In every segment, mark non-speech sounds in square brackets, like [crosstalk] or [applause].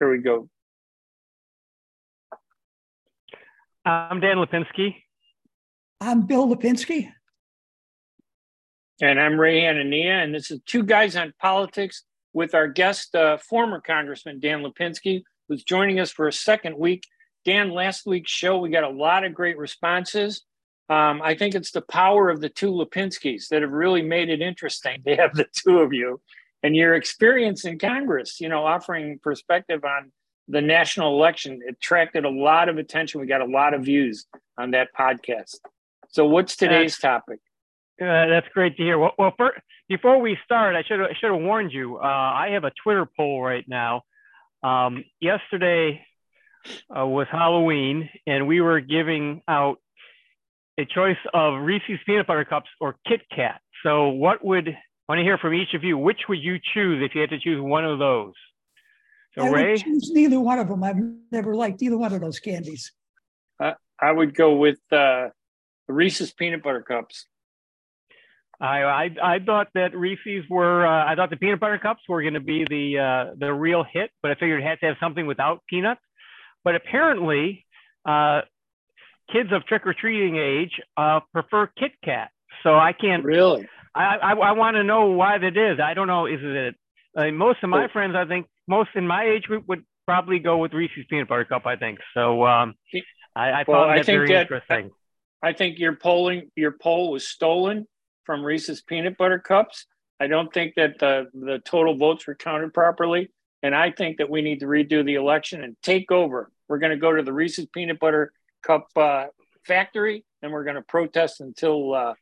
Here we go. I'm Dan Lipinski. I'm Bill Lipinski. And I'm Ray Hanania. And this is Two Guys on Politics with our guest, uh, former Congressman Dan Lipinski, who's joining us for a second week. Dan, last week's show, we got a lot of great responses. Um, I think it's the power of the two Lipinskis that have really made it interesting to have the two of you and your experience in Congress, you know, offering perspective on the national election. Attracted a lot of attention. We got a lot of views on that podcast. So, what's today's uh, topic? Uh, that's great to hear. Well, well for, before we start, I should I should have warned you. Uh, I have a Twitter poll right now. Um, yesterday uh, was Halloween, and we were giving out a choice of Reese's peanut butter cups or Kit Kat. So, what would I want to hear from each of you? Which would you choose if you had to choose one of those? So, I Ray, choose neither one of them. I've never liked either one of those candies. Uh, I would go with uh, Reese's peanut butter cups. I, I, I thought that Reese's were uh, I thought the peanut butter cups were going to be the uh, the real hit, but I figured it had to have something without peanuts. But apparently, uh, kids of trick or treating age uh, prefer Kit Kat. So I can't really. I I, I want to know why that is. I don't know. Is it uh, most of my friends? I think most in my age group would probably go with Reese's peanut butter cup. I think so. Um, I, I well, found that very that, interesting. I think your polling your poll was stolen from Reese's peanut butter cups. I don't think that the the total votes were counted properly, and I think that we need to redo the election and take over. We're going to go to the Reese's peanut butter cup uh, factory, and we're going to protest until uh,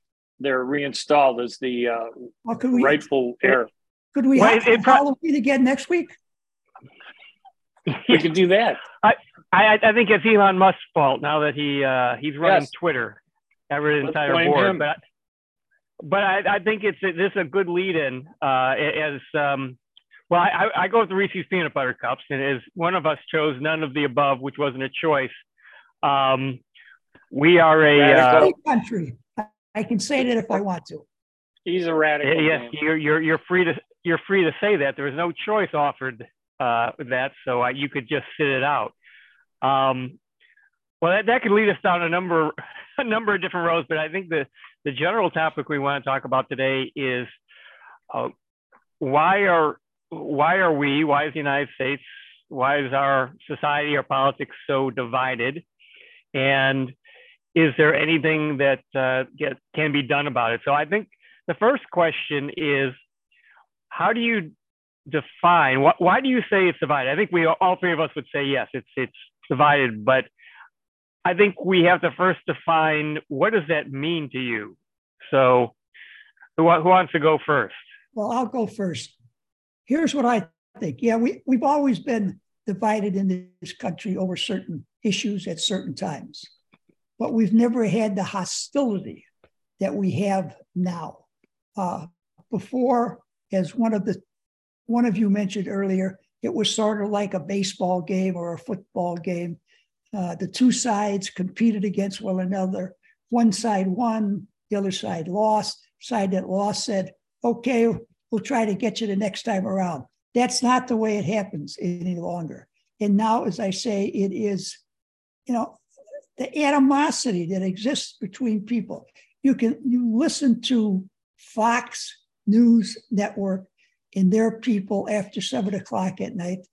they're reinstalled as the uh, well, we, rightful heir. Could we well, have it, Halloween again next week? we could do that. [laughs] I, I, I think it's Elon Musk's fault now that he uh, he's running yes. Twitter, every entire board. Him. But but I, I think it's this is a good lead in uh, as um, well. I, I go with the Reese's peanut butter cups, and as one of us chose none of the above, which wasn't a choice. Um, we are a uh, country. I can say that if I want to. He's a radical. Yes, you're you're you're free to you're free to say that. There was no choice offered uh, that, so uh, you could just sit it out. Um, well, that, that could lead us down a number a number of different roads, but I think the the general topic we want to talk about today is uh, why are why are we why is the United States why is our society our politics so divided, and is there anything that uh, get, can be done about it? So I think the first question is how do you define wh- why do you say it's divided? I think we all three of us would say yes, it's it's divided, but I think we have to first define what does that mean to you. So, who, who wants to go first? Well, I'll go first. Here's what I think. Yeah, we we've always been divided in this country over certain issues at certain times, but we've never had the hostility that we have now. Uh, before, as one of the one of you mentioned earlier, it was sort of like a baseball game or a football game. Uh, the two sides competed against one another. One side won, the other side lost. Side that lost said, okay, we'll try to get you the next time around. That's not the way it happens any longer. And now, as I say, it is, you know, the animosity that exists between people. You can you listen to Fox News Network and their people after seven o'clock at night.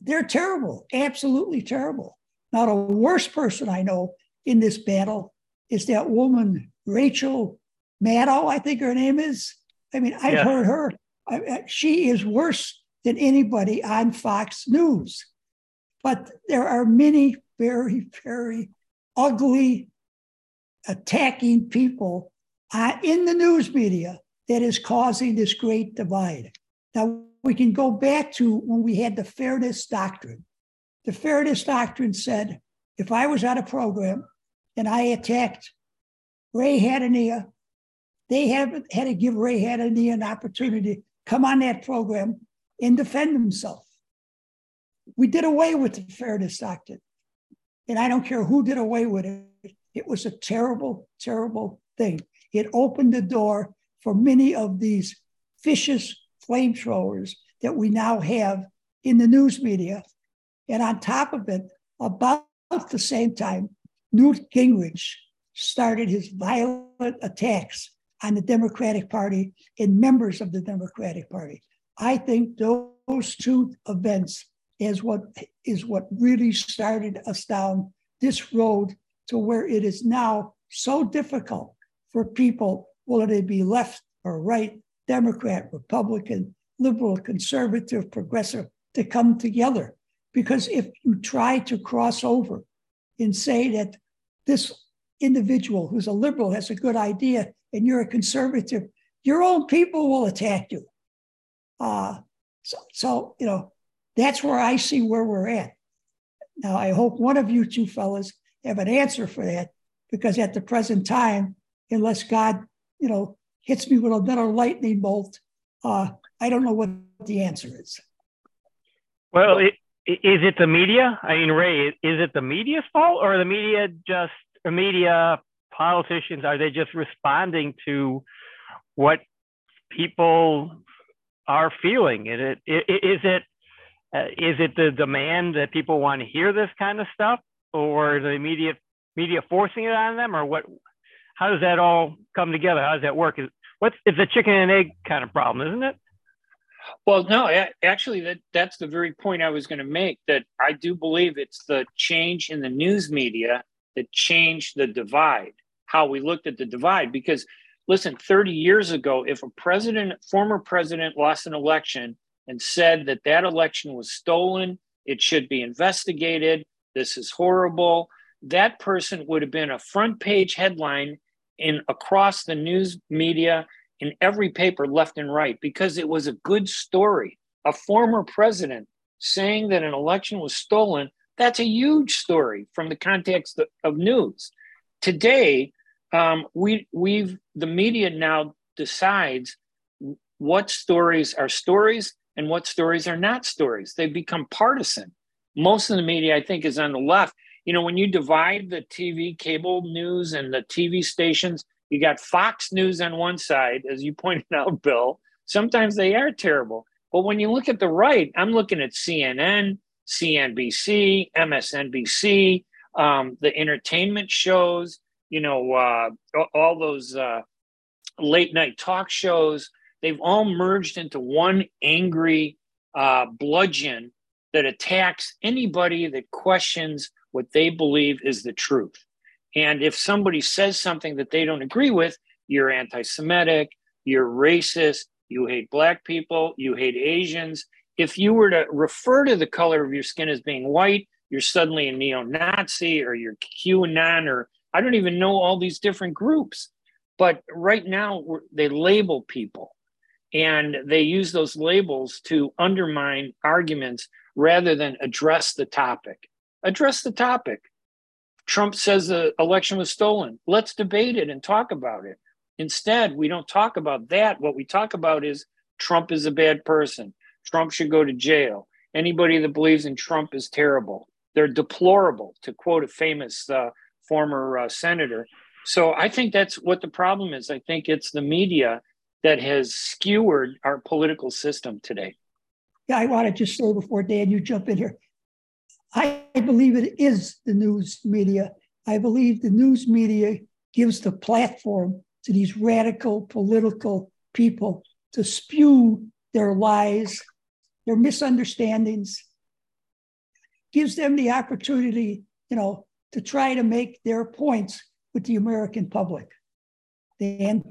They're terrible, absolutely terrible. Now, the worst person I know in this battle is that woman, Rachel Maddow, I think her name is. I mean, I've yeah. heard her. I, she is worse than anybody on Fox News. But there are many very, very ugly, attacking people uh, in the news media that is causing this great divide. Now, we can go back to when we had the fairness doctrine. The fairness doctrine said if I was on a program and I attacked Ray Hanania, they have, had to give Ray Hanania an opportunity to come on that program and defend himself. We did away with the fairness doctrine. And I don't care who did away with it. It was a terrible, terrible thing. It opened the door for many of these vicious flamethrowers that we now have in the news media. And on top of it, about the same time, Newt Gingrich started his violent attacks on the Democratic Party and members of the Democratic Party. I think those two events is what is what really started us down this road to where it is now so difficult for people, whether they be left or right, Democrat, Republican, liberal, conservative, progressive, to come together. Because if you try to cross over and say that this individual who's a liberal has a good idea and you're a conservative, your own people will attack you. Uh, so, so, you know, that's where I see where we're at. Now, I hope one of you two fellas have an answer for that, because at the present time, unless God, you know, hits me with another lightning bolt, uh, I don't know what the answer is. Well, is it the media? I mean, Ray, is it the media's fault, or the media just the media politicians are they just responding to what people are feeling? Is it is it Uh, is it the demand that people want to hear this kind of stuff, or the media media forcing it on them, or what? How does that all come together? How does that work? Is what's it's a chicken and egg kind of problem, isn't it? Well, no, actually, that that's the very point I was going to make. That I do believe it's the change in the news media that changed the divide, how we looked at the divide. Because listen, 30 years ago, if a president, former president, lost an election and said that that election was stolen, it should be investigated. This is horrible. That person would have been a front page headline in across the news media in every paper left and right because it was a good story. A former president saying that an election was stolen, that's a huge story from the context of news. Today, um, we we've the media now decides what stories are stories and what stories are not stories. They've become partisan. Most of the media, I think, is on the left. You know, when you divide the TV cable news and the TV stations, you got Fox News on one side, as you [laughs] pointed out, Bill. Sometimes they are terrible. But when you look at the right, I'm looking at CNN, CNBC, MSNBC, um, the entertainment shows, you know, uh, all those uh, late night talk shows. They've all merged into one angry uh, bludgeon that attacks anybody that questions what they believe is the truth. And if somebody says something that they don't agree with, you're anti Semitic, you're racist, you hate Black people, you hate Asians. If you were to refer to the color of your skin as being white, you're suddenly a neo Nazi or you're QAnon or I don't even know all these different groups. But right now, they label people and they use those labels to undermine arguments rather than address the topic. Address the topic. Trump says the election was stolen. Let's debate it and talk about it. Instead, we don't talk about that. What we talk about is Trump is a bad person. Trump should go to jail. Anybody that believes in Trump is terrible. They're deplorable, to quote a famous uh, former uh, senator. So I think that's what the problem is. I think it's the media that has skewered our political system today. Yeah, I want to just say before Dan, you jump in here. I believe it is the news media. I believe the news media gives the platform to these radical political people to spew their lies, their misunderstandings, gives them the opportunity, you know, to try to make their points with the American public. Dan?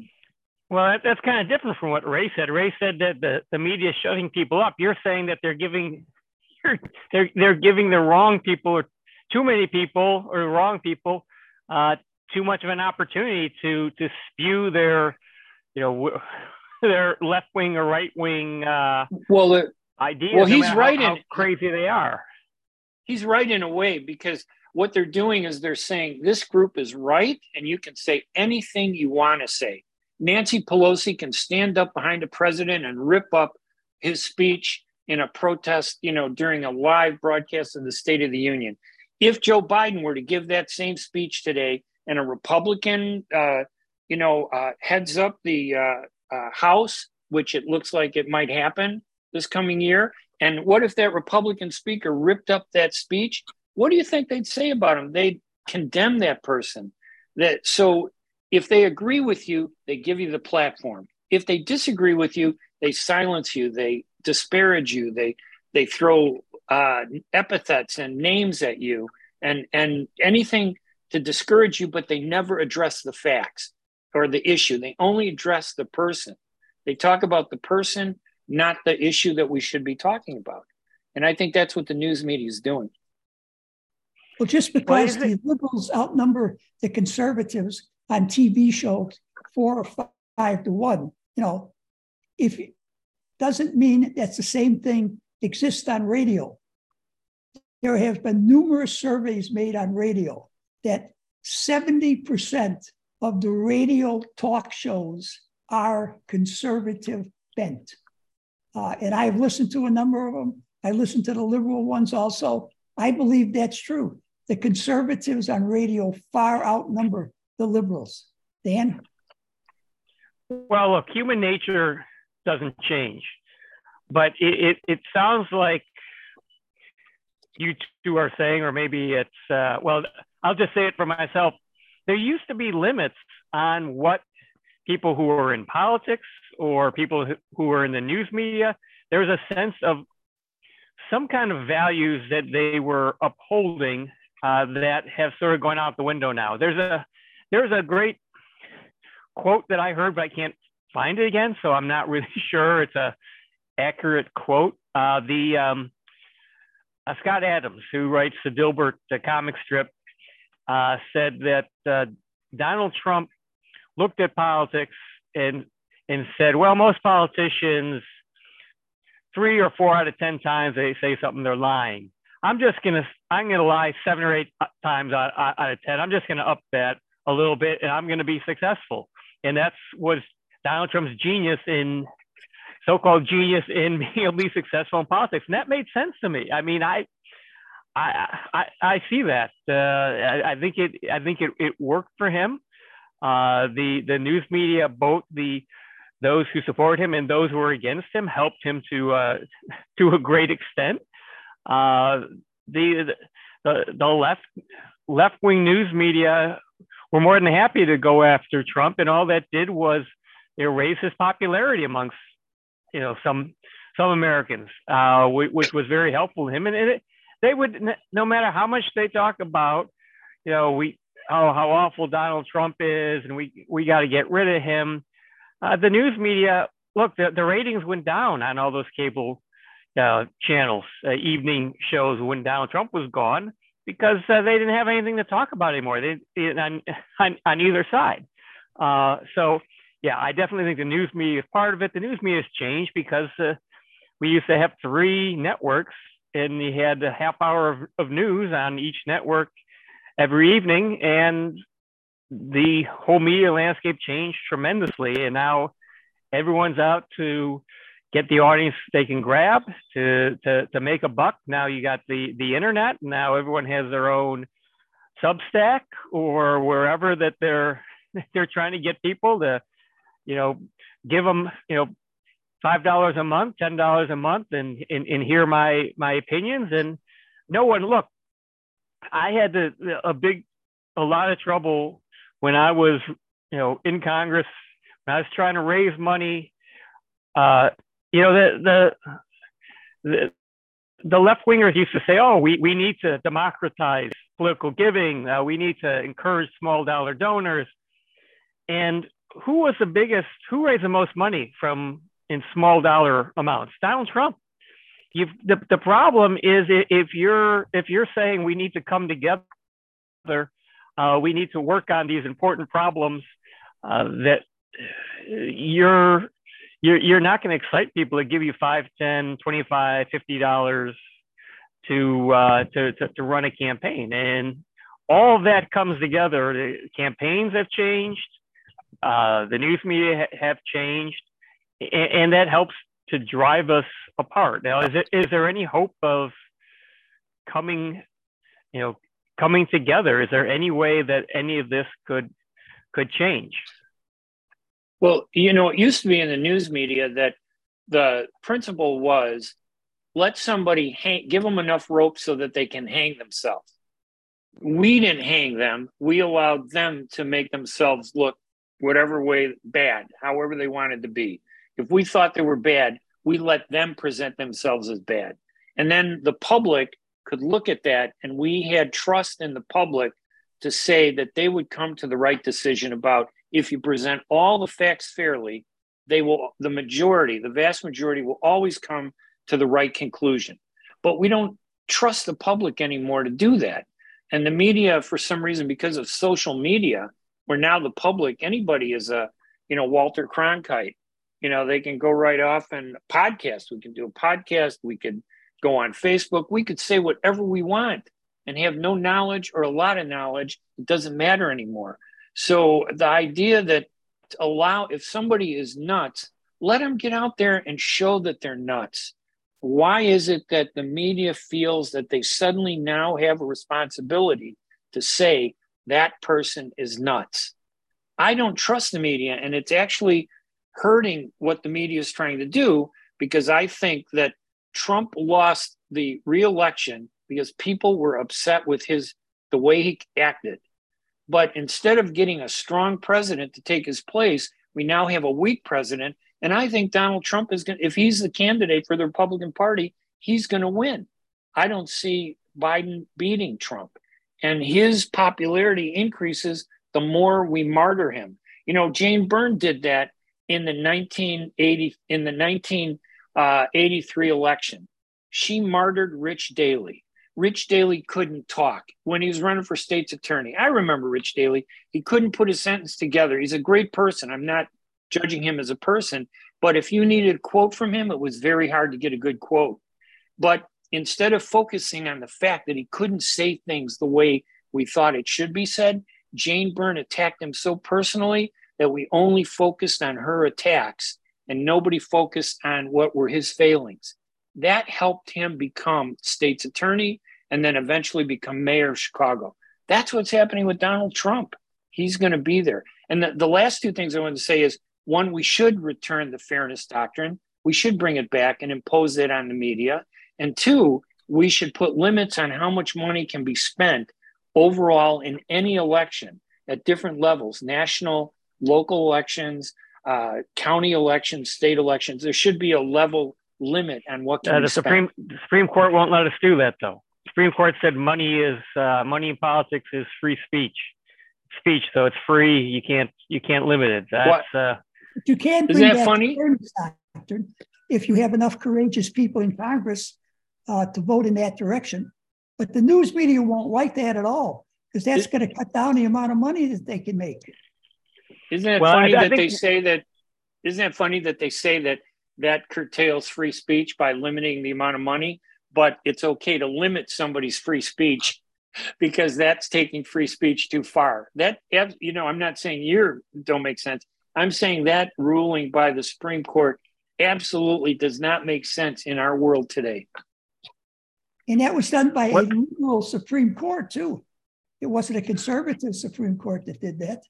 Well, that's kind of different from what Ray said. Ray said that the, the media is shutting people up. You're saying that they're giving [laughs] they're they're giving the wrong people or too many people or wrong people uh, too much of an opportunity to to spew their you know [laughs] their left wing or right wing uh, well the, ideas. Well, he's right how, in crazy they are. He's right in a way because what they're doing is they're saying this group is right and you can say anything you want to say. Nancy Pelosi can stand up behind a president and rip up his speech in a protest, you know, during a live broadcast of the State of the Union. If Joe Biden were to give that same speech today and a Republican, uh, you know, uh, heads up the uh, uh House, which it looks like it might happen this coming year, And what if that Republican speaker ripped up that speech? What do you think they'd say about him? They'd condemn that person. That so if they agree with you, they give you the platform. If they disagree with you, they silence you. They disparage you. They they throw uh, epithets and names at you and and anything to discourage you, but they never address the facts or the issue. They only address the person. They talk about the person, not the issue that we should be talking about. And I think that's what the news media is doing. Well, just because the liberals outnumber the conservatives on TV shows four or five to one, you know, if it doesn't mean that's the same thing exists on radio. There have been numerous surveys made on radio that 70% of the radio talk shows are conservative bent. Uh, and I've listened to a number of them. I listened to the liberal ones also. I believe that's true. The conservatives on radio far outnumber the liberals. Dan? Well, look, human nature doesn't change, but it, it, it sounds like you two are saying, or maybe it's, uh, well, I'll just say it for myself. There used to be limits on what people who were in politics or people who were in the news media, there was a sense of some kind of values that they were upholding uh, that have sort of gone out the window now. There's a there's a great quote that I heard, but I can't find it again, so I'm not [laughs] really sure it's a accurate quote. Uh, the um, uh, Scott Adams, who writes the Dilbert the comic strip, uh, said that uh, Donald Trump looked at politics and and said, well, most politicians, three or four out of ten times they say something, they're lying. I'm just gonna I'm gonna lie seven or eight times out, out of ten. I'm just gonna up that a little bit, and I'm gonna be successful. And that's was Donald Trump's genius in so-called genius in [laughs] being able to be successful in politics, and that made sense to me. I mean, I I, I, I see that. Uh, I, I, think it. I think it, it worked for him. Uh, the the news media, both the those who support him and those who were against him, helped him to uh, [laughs] to a great extent. Uh, the, the the left left wing news media were more than happy to go after Trump, and all that did was raise his popularity amongst you know some some Americans, uh, which was very helpful to him. And it, they would no matter how much they talk about, you know, we oh how awful Donald Trump is, and we we got to get rid of him. Uh, the news media, look, the, the ratings went down on all those cable uh, channels, uh, evening shows when Donald Trump was gone because uh, they didn't have anything to talk about anymore. They, on, on, [laughs] on either side. Uh, so yeah, I definitely think the news media is part of it. The news media has changed because uh, we used to have three networks and he had a half hour of, of news on each network every evening and the whole media landscape changed tremendously and now everyone's out to get the audience they can grab to, to, to make a buck now you got the, the internet now everyone has their own substack or wherever that they're [laughs] they're trying to get people to you know give them you know five dollars a month, ten dollars a month, and, and and hear my my opinions. And no one look. I had the, a big, a lot of trouble when I was, you know, in Congress. When I was trying to raise money. Uh, you know, the the the, the left wingers used to say, "Oh, we we need to democratize political giving. Uh, we need to encourage small dollar donors." And who was the biggest? Who raised the most money from in small dollar amounts. Donald Trump. You've, the, the problem is if you're if you're saying we need to come together, uh, we need to work on these important problems uh, that you're you're, you're not going to excite people to give you 5 10 25 50 dollars to, uh, to, to to run a campaign and all that comes together the campaigns have changed uh, the news media ha- have changed and that helps to drive us apart. Now, is it is there any hope of coming, you know, coming together? Is there any way that any of this could could change? Well, you know, it used to be in the news media that the principle was let somebody hang, give them enough rope so that they can hang themselves. We didn't hang them. We allowed them to make themselves look whatever way bad, however they wanted to be. If we thought they were bad, we let them present themselves as bad. And then the public could look at that, and we had trust in the public to say that they would come to the right decision about if you present all the facts fairly, they will, the majority, the vast majority will always come to the right conclusion. But we don't trust the public anymore to do that. And the media, for some reason, because of social media, where now the public, anybody is a, you know, Walter Cronkite, you know, they can go right off and podcast. We can do a podcast. We could go on Facebook. We could say whatever we want and have no knowledge or a lot of knowledge. It doesn't matter anymore. So the idea that allow, if somebody is nuts, let them get out there and show that they're nuts. Why is it that the media feels that they suddenly now have a responsibility to say that person is nuts? I don't trust the media, and it's actually hurting what the media is trying to do because I think that Trump lost the reelection because people were upset with his the way he acted. But instead of getting a strong president to take his place, we now have a weak president. And I think Donald Trump is going to, if he's the candidate for the Republican Party, he's going to win. I don't see Biden beating Trump. And his popularity increases the more we martyr him. You know, Jane Byrne did that in the 1980 in the 1983 uh, election. She martyred Rich Daley. Rich Daley couldn't talk when he was running for state's attorney. I remember Rich Daley. He couldn't put his sentence together. He's a great person. I'm not judging him as a person, but if you needed a quote from him, it was very hard to get a good quote. But instead of focusing on the fact that he couldn't say things the way we thought it should be said, Jane Byrne attacked him so personally that we only focused on her attacks and nobody focused on what were his failings. That helped him become state's attorney and then eventually become mayor of Chicago. That's what's happening with Donald Trump. He's going to be there. And the, the last two things I want to say is one, we should return the fairness doctrine. We should bring it back and impose it on the media. And two, we should put limits on how much money can be spent overall in any election at different levels national, local elections, uh, county elections, state elections. There should be a level limit on what can uh, the Supreme the Supreme Court won't let us do that though. The Supreme Court said money is uh, money in politics is free speech. Speech, so it's free. You can't you can't limit it. That's uh, you can't. Is that funny? If you have enough courageous people in Congress uh, to vote in that direction, but the news media won't like that at all because that's going to cut down the amount of money that they can make. Isn't it well, funny I, I that they say that? Isn't it funny that they say that that curtails free speech by limiting the amount of money, but it's okay to limit somebody's free speech because that's taking free speech too far. That you know, I'm not saying you don't make sense. I'm saying that ruling by the Supreme Court absolutely does not make sense in our world today. And that was done by what? a liberal Supreme Court too. It wasn't a conservative Supreme Court that did that.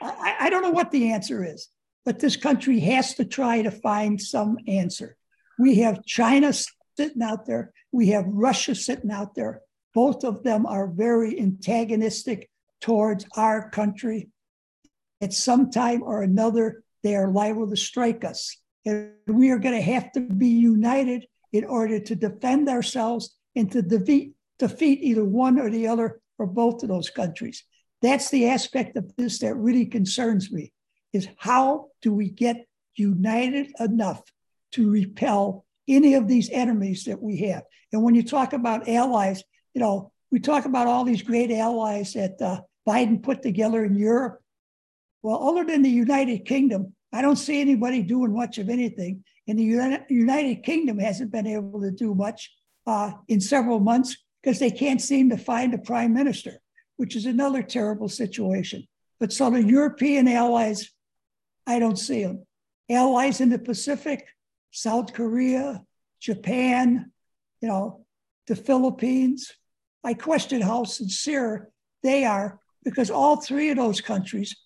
I, I don't know what the answer is but this country has to try to find some answer. We have China sitting out there, we have Russia sitting out there. Both of them are very antagonistic towards our country. At some time or another, they are liable to strike us. And we are going to have to be united in order to defend ourselves and to defeat, defeat either one or the other or both of those countries. That's the aspect of this that really concerns me is how do we get united enough to repel any of these enemies that we have? And when you talk about allies, you know, we talk about all these great allies that uh, Biden put together in Europe. Well, other than the United Kingdom, I don't see anybody doing much of anything. And the United Kingdom hasn't been able to do much uh, in several months because they can't seem to find a prime minister, which is another terrible situation. But so the European allies I don't see them. Allies in the Pacific, South Korea, Japan, you know, the Philippines. I question how sincere they are because all three of those countries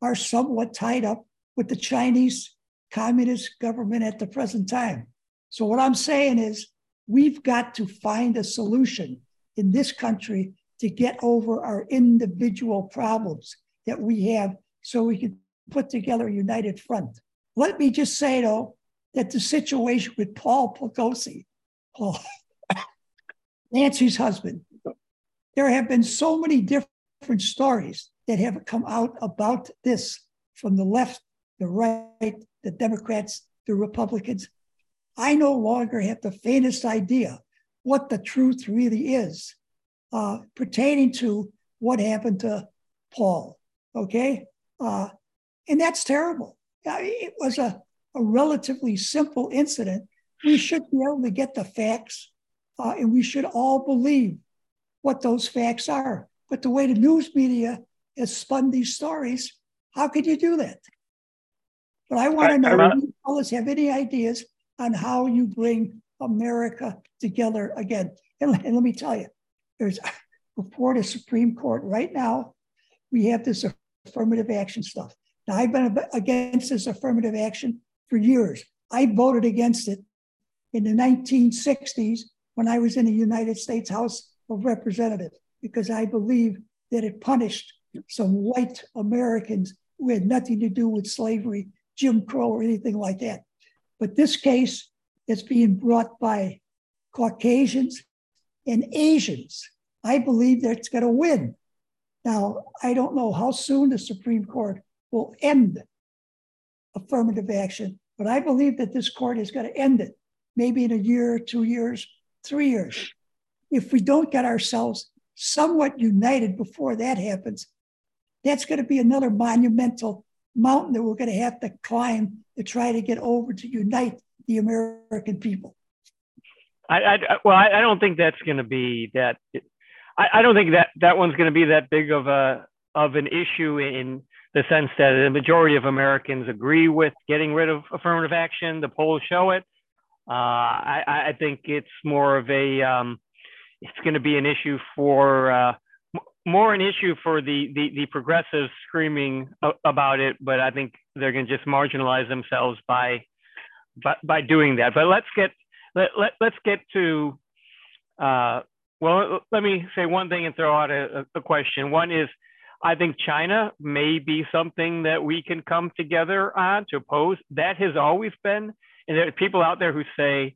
are somewhat tied up with the Chinese communist government at the present time. So, what I'm saying is, we've got to find a solution in this country to get over our individual problems that we have so we can put together a united front. Let me just say, though, that the situation with Paul Pelosi, Paul, [laughs] Nancy's husband, there have been so many different stories that have come out about this from the left, the right, the Democrats, the Republicans. I no longer have the faintest idea what the truth really is uh, pertaining to what happened to Paul. Okay. Uh, and that's terrible. It was a, a relatively simple incident. We should be able to get the facts, uh, and we should all believe what those facts are. But the way the news media has spun these stories, how could you do that? But I want to know if you fellas have any ideas on how you bring America together again. And, and let me tell you, there's [laughs] before the Supreme Court right now, we have this affirmative action stuff. Now, I've been against this affirmative action for years. I voted against it in the 1960s when I was in the United States House of Representatives because I believe that it punished some white Americans who had nothing to do with slavery, Jim Crow, or anything like that. But this case is being brought by Caucasians and Asians. I believe that it's going to win. Now, I don't know how soon the Supreme Court will end affirmative action, but I believe that this court is going to end it maybe in a year, two years, three years. If we don't get ourselves somewhat united before that happens, that's going to be another monumental mountain that we're going to have to climb to try to get over to unite the American people. I, I well, I, don't think that's going to be that. I, I don't think that that one's going to be that big of a of an issue in the sense that the majority of Americans agree with getting rid of affirmative action. The polls show it. Uh, I, I, think it's more of a um, it's going to be an issue for uh, more an issue for the, the, the progressives screaming about it, but I think they're going to just marginalize themselves by, by, by doing that. But let's get, let, let, let's get to, uh, well, let me say one thing and throw out a, a question. One is, I think China may be something that we can come together on to oppose. That has always been, and there are people out there who say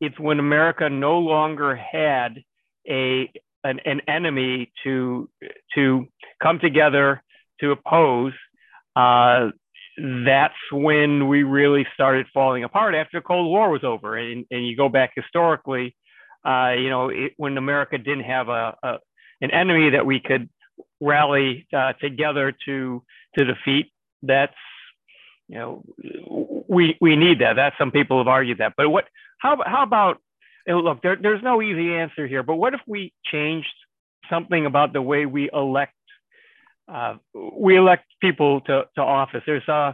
it's when America no longer had a an, an enemy to to come together to oppose, uh, that's when we really started falling apart after the Cold War was over. And, and you go back historically, uh, you know, it, when America didn't have a, a, an enemy that we could rally uh, together to to defeat. That's you know, we we need that. That some people have argued that. But what? How how about look, there, there's no easy answer here, but what if we changed something about the way we elect uh, we elect people to, to office? There's uh,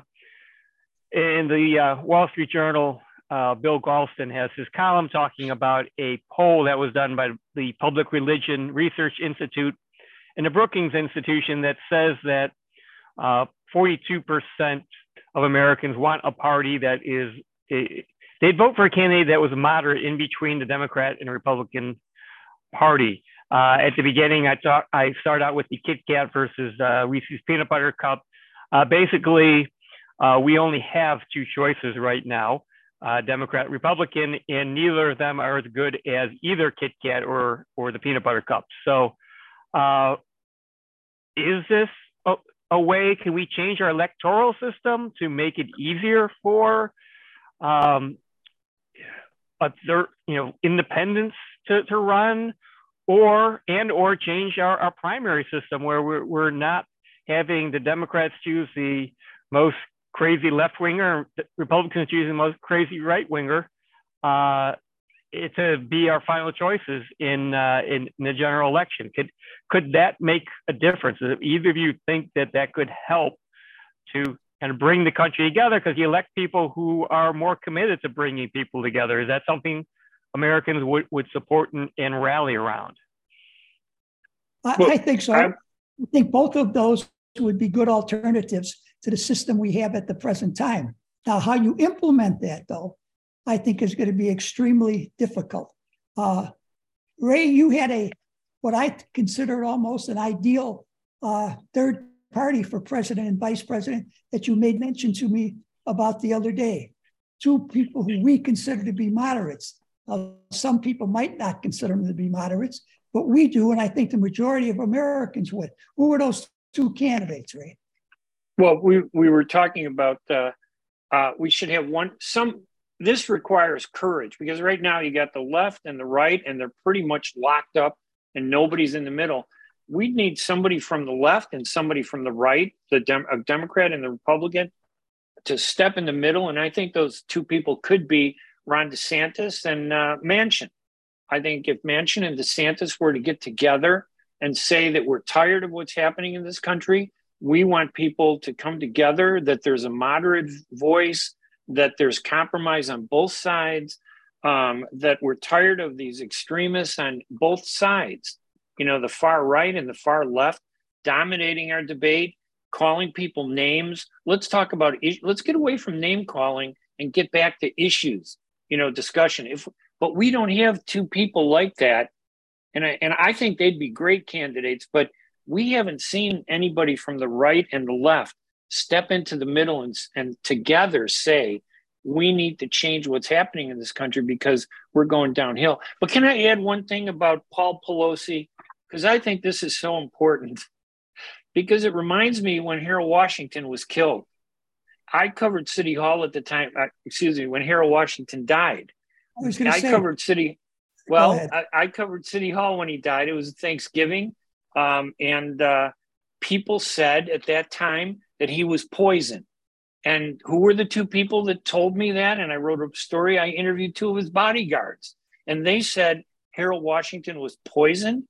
in the uh, Wall Street Journal, uh, Bill Galston has his column talking about a poll that was done by the Public Religion Research Institute and the Brookings Institution that says that 42% uh, of Americans want a party that is they'd vote for a candidate that was moderate in between the Democrat and Republican Party. Uh, at the beginning, I thought I start out with the Kit Kat versus uh, Reese's Peanut Butter Cup. Uh, basically, uh, we only have two choices right now: uh, Democrat, Republican, and neither of them are as good as either Kit Kat or or the Peanut Butter Cup. So, is this a, a way? Can we change our electoral system to make it easier for um, other, you know, independence to, to run or and or change our, our primary system where we're, we're not having the Democrats choose the most crazy left winger, Republicans choose the most crazy right winger, uh, to be our final choices in, uh, in, in the general election. Could could that make a difference? If either of you think that that could help to kind of bring the country together because you elect people who are more committed to bringing people together. Is that something Americans would, would support and, and rally around? I, well, I think so. I'm, I think both of those would be good alternatives to the system we have at the present time. Now, how you implement that, though, I think is going to be extremely difficult. Uh, Ray, you had a what I consider almost an ideal uh, third party for president and vice president that you made mention to me about the other day. Two people who we consider to be moderates. Uh, some people might not consider them to be moderates, but we do, and I think the majority of Americans would. Who were those two candidates, Ray? Well, we we were talking about uh, uh, we should have one. Some this requires courage because right now you got the left and the right, and they're pretty much locked up, and nobody's in the middle. We'd need somebody from the left and somebody from the right, the Dem- a Democrat and the Republican, to step in the middle. And I think those two people could be Ron DeSantis and uh, Manchin. I think if Manchin and DeSantis were to get together and say that we're tired of what's happening in this country, we want people to come together, that there's a moderate voice, that there's compromise on both sides, um, that we're tired of these extremists on both sides, you know, the far right and the far left dominating our debate, calling people names. Let's talk about, let's get away from name calling and get back to issues, you know, discussion. If, but we don't have two people like that. And I, and I think they'd be great candidates, but we haven't seen anybody from the right and the left step into the middle and, and together say, we need to change what's happening in this country because we're going downhill. But can I add one thing about Paul Pelosi? Because I think this is so important because it reminds me when Harold Washington was killed. I covered City Hall at the time, uh, excuse me, when Harold Washington died. I, was I say, covered City, well, I, I, covered City Hall when he died. It was Thanksgiving. Um, and uh, people said at that time that he was poisoned. And who were the two people that told me that? And I wrote a story. I interviewed two of his bodyguards, and they said Harold Washington was poisoned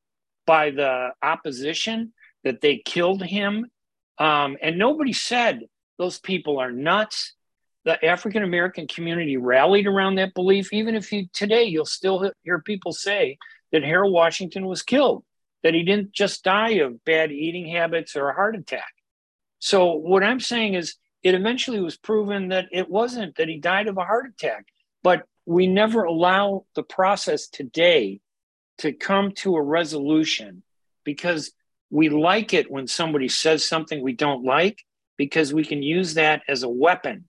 by the opposition, that they killed him. Um, and nobody said those people are nuts. The African American community rallied around that belief. Even if you today, you'll still hear people say that Harold Washington was killed that he didn't just die of bad eating habits or a heart attack. So, what I'm saying is, it eventually was proven that it wasn't, that he died of a heart attack. But we never allow the process today to come to a resolution because we like it when somebody says something we don't like because we can use that as a weapon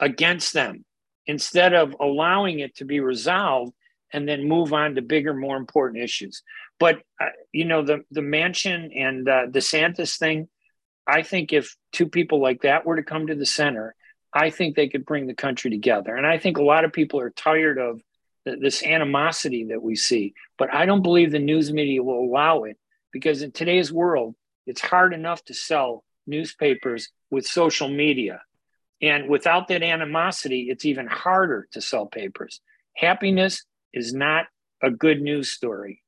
against them instead of allowing it to be resolved and then move on to bigger, more important issues. But uh, you know, the the Manchin and uh, DeSantis thing, I think if two people like that were to come to the center, I think they could bring the country together. And I think a lot of people are tired of th- this animosity that we see. But I don't believe the news media will allow it because in today's world, it's hard enough to sell newspapers with social media. And without that animosity, it's even harder to sell papers. Happiness is not a good news story.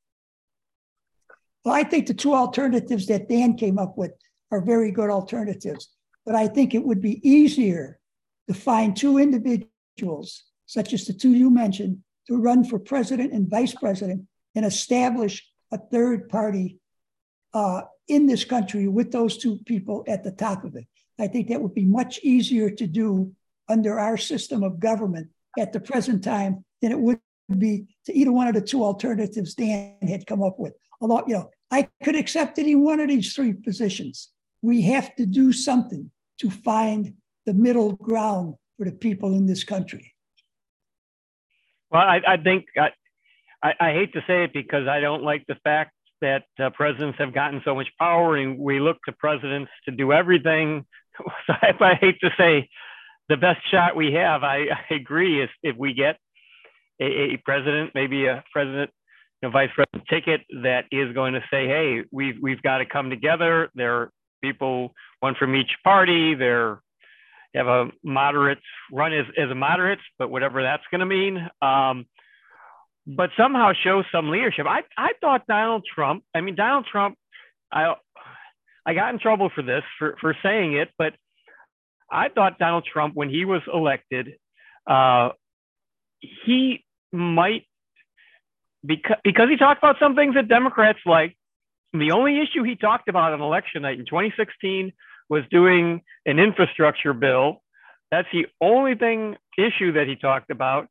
Well, I think the two alternatives that Dan came up with are very good alternatives. But I think it would be easier to find two individuals, such as the two you mentioned, to run for president and vice president and establish a third party uh, in this country with those two people at the top of it. I think that would be much easier to do under our system of government at the present time than it would be to either one of the two alternatives Dan had come up with. Although, you know, I could accept any one of these three positions. We have to do something to find the middle ground for the people in this country. Well, I, I think I, I, I, hate to say it because I don't like the fact that uh, presidents have gotten so much power and we look to presidents to do everything. [laughs] So if I hate to say the best shot we have, I, I agree, is if we get a, a president, maybe a president you vice president ticket that is going to say, hey, we've we've got to come together. There people, one from each party. They're have a moderate run as, as a moderate, but whatever that's going to mean. Um, but somehow show some leadership. I, I thought Donald Trump, I mean, Donald Trump, I, I got in trouble for this, for, for saying it, but I thought Donald Trump, when he was elected, uh, he might because because he talked about some things that Democrats like. The only issue he talked about on election night in 2016 was doing an infrastructure bill. That's the only thing issue that he talked about.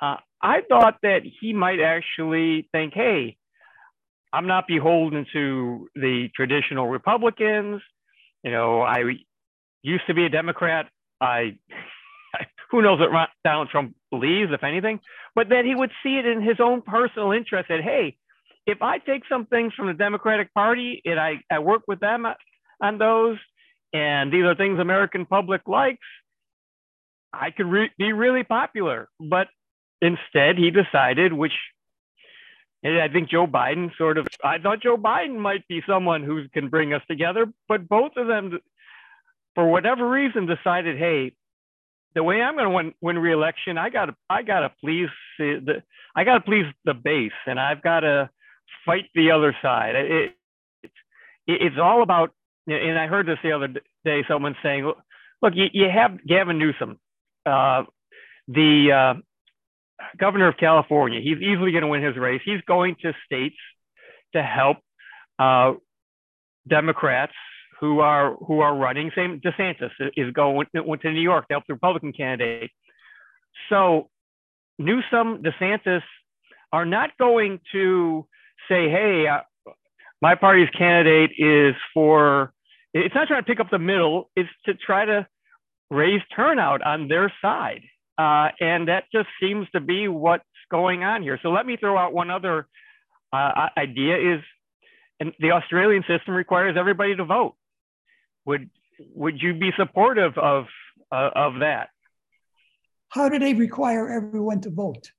uh, I thought that he might actually think, hey, I'm not beholden to the traditional Republicans. You know, I used to be a Democrat. I, [laughs] who knows what Donald Trump believes, if anything, but that he would see it in his own personal interest that, hey, if I take some things from the Democratic Party and I, I work with them on those, and these are things American public likes, I could re- be really popular. But instead, he decided, which I think Joe Biden sort of, I thought Joe Biden might be someone who can bring us together, but both of them, for whatever reason, decided, hey, the way I'm going to win, win re-election, I got to, I got to please the, I got to please the base, and I've got to fight the other side. It, it, it's all about, and I heard this the other day, someone saying, look, you, you have Gavin Newsom, uh, the uh, governor of California. He's easily going to win his race. He's going to states to help uh, Democrats who are who are running. Same DeSantis is going went to New York to help the Republican candidate. So Newsom, DeSantis are not going to say, "Hey, uh, my party's candidate is for." It's not trying to pick up the middle. It's to try to raise turnout on their side. Uh, and that just seems to be what's going on here. So let me throw out one other uh, idea is, and the Australian system requires everybody to vote. Would, would you be supportive of, uh, of that? How do they require everyone to vote?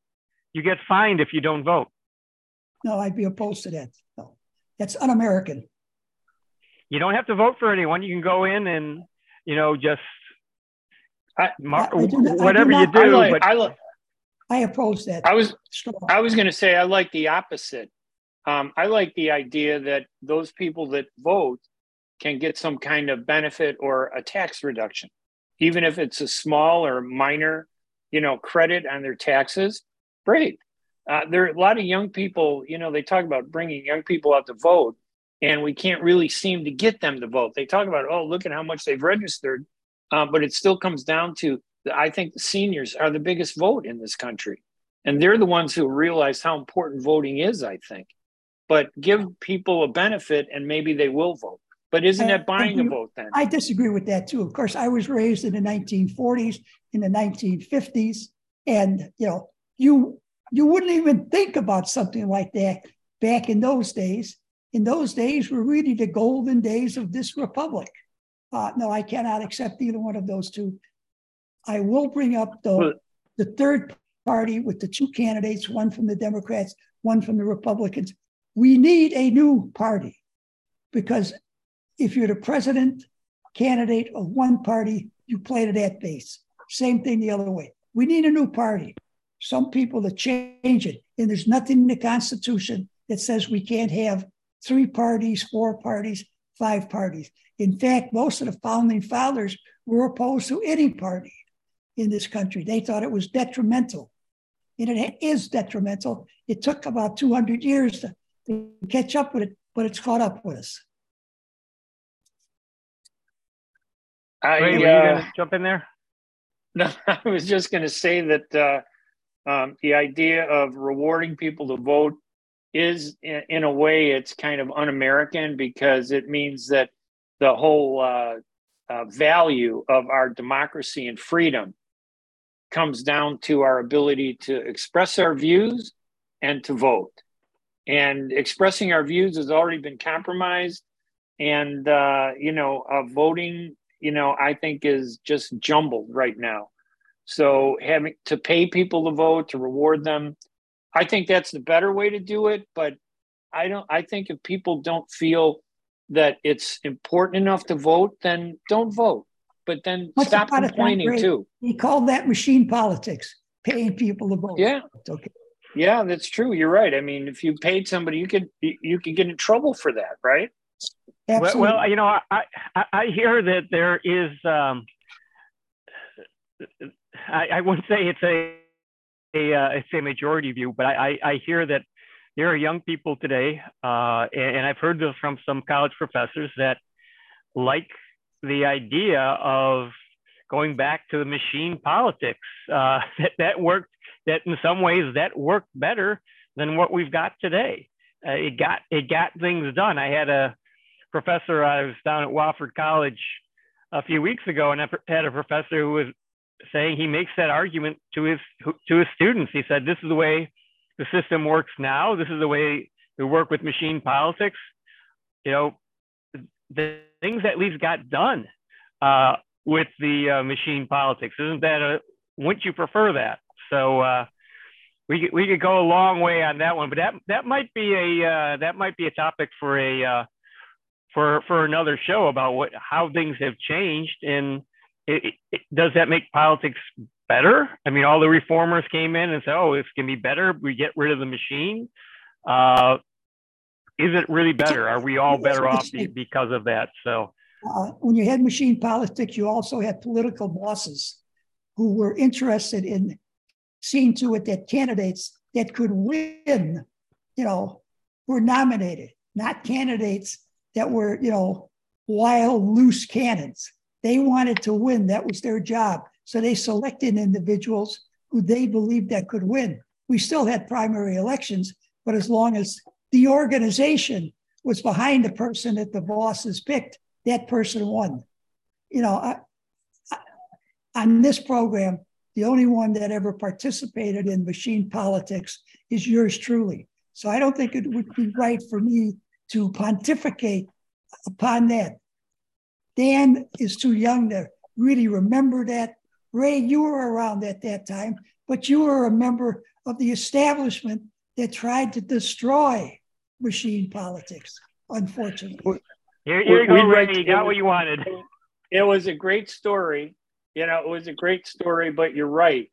You get fined if you don't vote. No, I'd be opposed to that. No, that's un-American. You don't have to vote for anyone. You can go in and, you know, just I, Mar- I not, whatever you do. I, like, but... I, like, I oppose that. I was I was going to say I like the opposite. Um, I like the idea that those people that vote can get some kind of benefit or a tax reduction, even if it's a small or minor, you know, credit on their taxes. Great. Uh, there are a lot of young people. You know, they talk about bringing young people out to vote, and we can't really seem to get them to vote. They talk about, oh, look at how much they've registered uh, but it still comes down to I think the seniors are the biggest vote in this country. And they're the ones who realize how important voting is, I think. But give people a benefit and maybe they will vote. But isn't that buying a vote then? I disagree with that too. Of course, I was raised in the 1940s, in the 1950s, and you know, you you wouldn't even think about something like that back in those days. In those days were really the golden days of this republic. Uh, no, I cannot accept either one of those two. I will bring up the, the third party with the two candidates, one from the Democrats, one from the Republicans. We need a new party because if you're the president candidate of one party, you play to that base. Same thing the other way. We need a new party. Some people to change it. And there's nothing in the Constitution that says we can't have three parties, four parties, five parties. In fact, most of the founding fathers were opposed to any party in this country. They thought it was detrimental. And it is detrimental. It took about 200 years to, to catch up with it, but it's caught up with us. I, Ray, uh, jump in there? [laughs] No, I was just going to say that uh, um, the idea of rewarding people to vote is, in, a way, it's kind of un-American because it means that the whole uh, uh, value of our democracy and freedom comes down to our ability to express our views and to vote. And expressing our views has already been compromised. And, uh, you know, uh, voting, you know, I think is just jumbled right now. So having to pay people to vote, to reward them, I think that's the better way to do it. But I don't, I think if people don't feel that it's important enough to vote, then don't vote. But then What's stop complaining too. He called that machine politics, paying people to vote. Yeah. Okay. Yeah, that's true. You're right. I mean, if you paid somebody, you could you could get in trouble for that, right? Absolutely. Well, well you know, I, I, I hear that there is. Um, I, I wouldn't say it's a a uh, it's a majority view, but I, I, I hear that there are young people today, uh, and, and I've heard this from some college professors that like the idea of going back to the machine politics uh, [laughs] that that worked that in some ways that worked better than what we've got today. Uh, it got it got things done. I had a professor. I was down at Wofford College a few weeks ago, and I had a professor who was saying he makes that argument to his to his students. He said, "This is the way the system works now. This is the way we work with machine politics." You know, the things that least got done uh, with the uh, machine politics. Isn't that a? Wouldn't you prefer that? So uh, we we could go a long way on that one, but that that might be a uh, that might be a topic for a uh, for for another show about what how things have changed and it, it, does that make politics better? I mean, all the reformers came in and said, "Oh, it's gonna be better. We get rid of the machine." Uh, is it really better? Are we all better off because of that? So, uh, when you had machine politics, you also had political bosses who were interested in seeing to it that candidates that could win, you know, were nominated, not candidates that were, you know, wild, loose cannons. They wanted to win. That was their job. So they selected individuals who they believed that could win. We still had primary elections, but as long as the organization was behind the person that the bosses picked, that person won. You know, I, I, on this program, the only one that ever participated in machine politics is yours truly. So I don't think it would be right for me to pontificate upon that. Dan is too young to really remember that. Ray, you were around at that time, but you were a member of the establishment that tried to destroy machine politics, unfortunately. Here, here you go, Ray. You got what you wanted. It was a great story. You know, it was a great story, but you're right.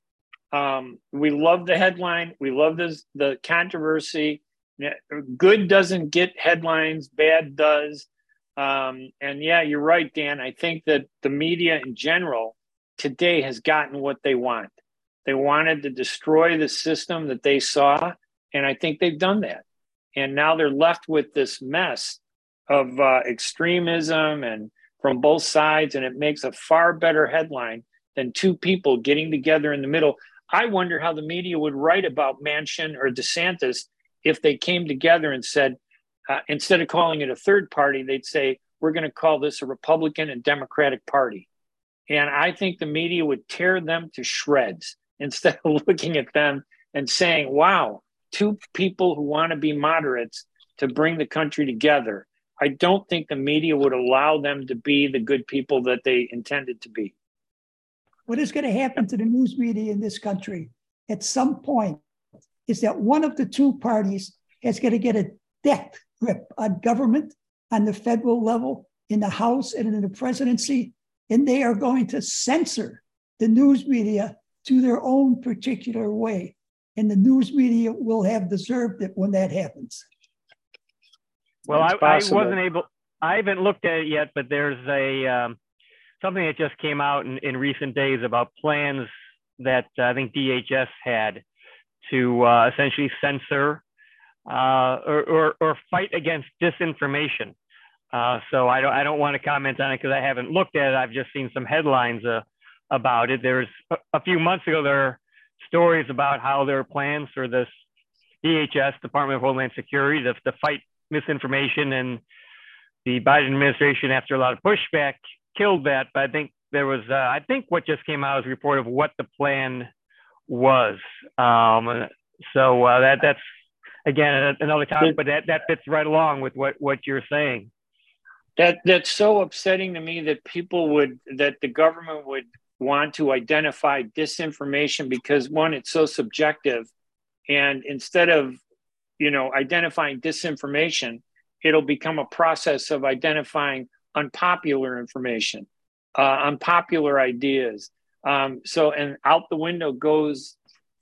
Um, we love the headline. We love this, the controversy. Good doesn't get headlines, bad does. Um, and yeah, you're right, Dan. I think that the media in general today has gotten what they want. They wanted to destroy the system that they saw, and I think they've done that. And now they're left with this mess of uh, extremism and from both sides, and it makes a far better headline than two people getting together in the middle. I wonder how the media would write about Manchin or DeSantis if they came together and said, uh, instead of calling it a third party, they'd say, we're going to call this a Republican and Democratic Party. And I think the media would tear them to shreds [laughs] instead of looking at them and saying, wow, two people who want to be moderates to bring the country together. I don't think the media would allow them to be the good people that they intended to be. What is going to happen to the news media in this country at some point is that one of the two parties is going to get a death grip on government on the federal level, in the House, and in the presidency. And they are going to censor the news media to their own particular way. And the news media will have deserved it when that happens. Well, I, I, wasn't able, I haven't looked at it yet, but there's a um, something that just came out in, in recent days about plans that uh, I think DHS had to uh, essentially censor uh, or, or, or, fight against disinformation. Uh, so I don't, I don't want to comment on it because I haven't looked at it. I've just seen some headlines uh, about it. There's a, a, few months ago, there are stories about how there are plans for this DHS, Department of Homeland Security, to, to fight misinformation. And the Biden administration, after a lot of pushback, killed that. But I think there was, uh, I think what just came out is a report of what the plan was. Um, so uh, that that's again another topic, but that that fits right along with what what you're saying. That that's so upsetting to me that people would that the government would want to identify disinformation because one, it's so subjective, and instead of you know identifying disinformation, it'll become a process of identifying unpopular information, uh, unpopular ideas. Um, so, and out the window goes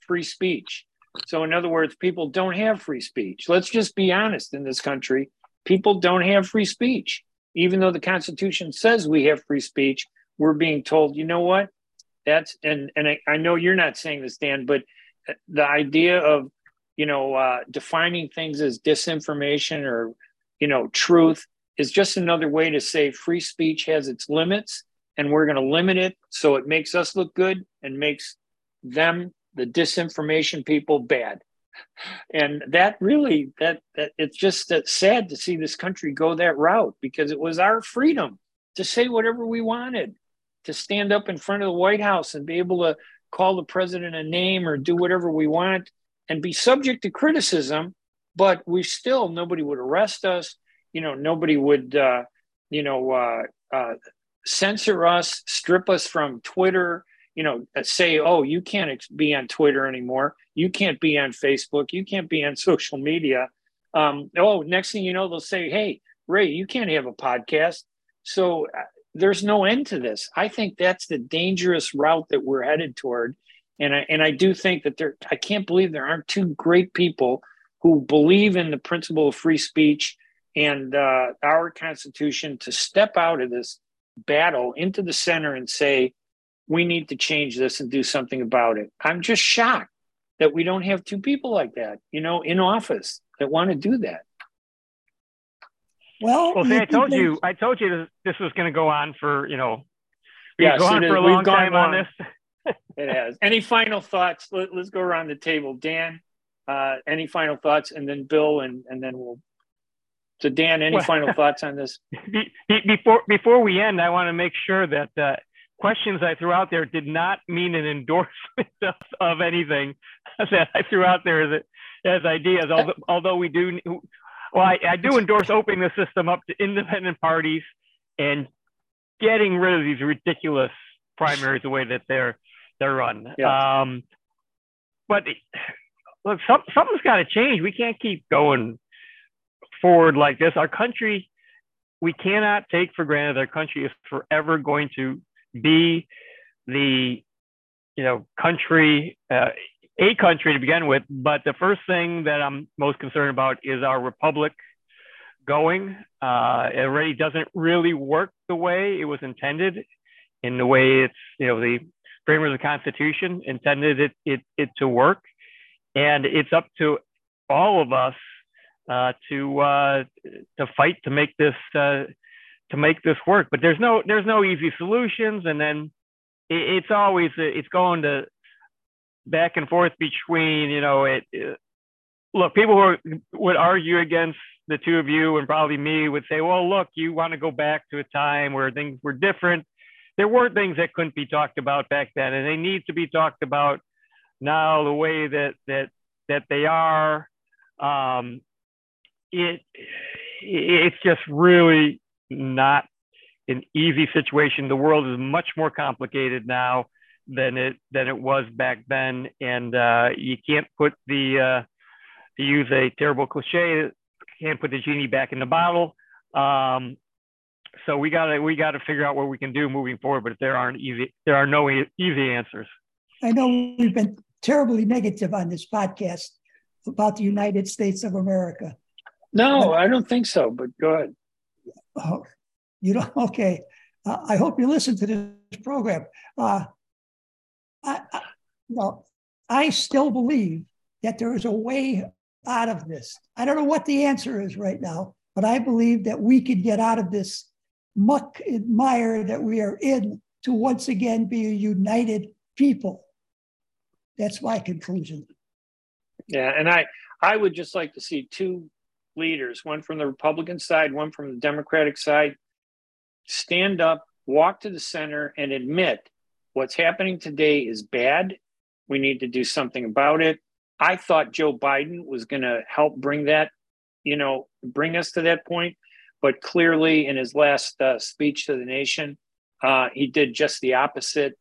free speech. So, in other words, people don't have free speech. Let's just be honest in this country. People don't have free speech. Even though the Constitution says we have free speech, we're being told, you know what? That's, and, and I, I know you're not saying this, Dan, but the idea of, you know, uh, defining things as disinformation or, you know, truth is just another way to say free speech has its limits and we're going to limit it so it makes us look good and makes them the disinformation people bad. And that really that that it's just that sad to see this country go that route because it was our freedom to say whatever we wanted, to stand up in front of the White House and be able to call the president a name or do whatever we want and be subject to criticism, but we still nobody would arrest us. You know, nobody would uh, you know uh, uh, censor us, strip us from Twitter, you know, uh, say, oh, you can't be on Twitter anymore. You can't be on Facebook. You can't be on [laughs] social media. Um, oh, next thing you know, they'll say, hey, Ray, you can't have a podcast. So uh, there's no end to this. I think that's the dangerous route that we're headed toward. And I, and I do think that there, I can't believe there aren't two great people who believe in the principle of free speech and uh, our Constitution to step out of this battle into the center and say, we need to change this and do something about it. I'm just shocked that we don't have two people like that, you know, in office that want to do that. Well, well, see, I told you, I told you this was going to go on for, you know, yeah, go on for a long time on this. [laughs] it has. Any final thoughts? Let, us go around the table. Dan, uh, any final thoughts? And then Bill, and, and then we'll so, Dan, any well, final [laughs] thoughts on this? Before before we end, I want to make sure that uh, questions I threw out there did not mean an [laughs] endorsement of, of anything [laughs] that I threw out there as, as ideas. Although, although we do, well, I, I do endorse opening the system up to independent parties and getting rid of these ridiculous primaries the way that they're they're run. Yeah. Um, but look, some, something's got to change. We can't keep going forward like this. Our country, we cannot take for granted our country is forever going to be the, you know, country, uh, a country to begin with. But the first thing that I'm most concerned about is our republic going. Uh, it already doesn't really work the way it was intended, in the way it's, you know, the framers of the Constitution intended it, it, it to work. And it's up to all of us uh, to uh, to fight to make this uh, to make this work. But there's no there's no easy solutions, and then it, it's always it's going to back and forth between you know it. Uh, look, people who are, would argue against the two of you and probably me would say, well, look, you want to go back to a time where things were different. There were things that couldn't be talked about back then, and they need to be talked about now the way that that that they are. Um, it it's just really not an easy situation. The world is much more complicated now than it than it was back then, and uh, you can't put the uh, to use a terrible cliche, can't put the genie back in the bottle. Um, so we gotta we gotta figure out what we can do moving forward. But there aren't easy there are no easy answers. I know we've been terribly negative on this podcast about the United States of America. No, I don't think so, but go ahead. Oh, you don't? [laughs] Okay. Uh, I hope you listen to this program. Uh, I, I, well, I still believe that there is a way out of this. I don't know what the answer is right now, but I believe that we could get out of this muck and mire that we are in to once again be a united people. That's my conclusion. Yeah, and I I would just like to see two leaders, one from the Republican side, one from the Democratic side, stand up, walk to the center, and admit what's happening today is bad. We need to do something about it. I thought Joe Biden was going to help bring that, you know, bring us to that point. But clearly, in his last uh, speech to the nation, uh, he did just the opposite.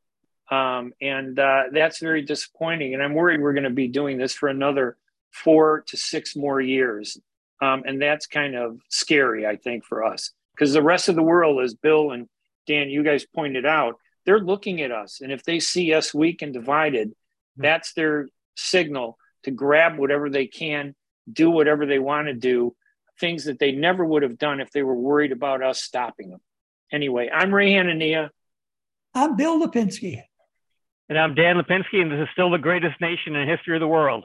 Um, and uh, that's very disappointing. And I'm worried we're going to be doing this for another four to six more years. Um, and that's kind of scary, I think, for us because the rest of the world, as Bill and Dan, you guys pointed out, they're looking at us. And if they see us weak and divided, mm-hmm. that's their signal to grab whatever they can, do whatever they want to do, things that they never would have done if they were worried about us stopping them. Anyway, I'm Ray Hanania. I'm Bill Lipinski. And I'm Dan Lipinski, and this is still the greatest nation in the history of the world.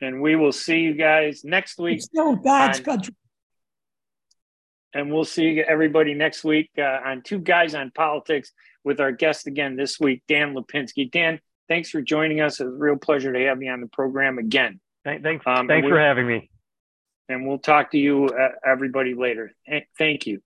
And we will see you guys next week. It's still God's on, country. And we'll see everybody next week uh, on Two Guys on Politics with our guest again this week, Dan Lipinski. Dan, thanks for joining us. It's a real pleasure to have you on the program again. Thanks, um, thanks for having me. And we'll talk to you, uh, everybody, later. Thank you.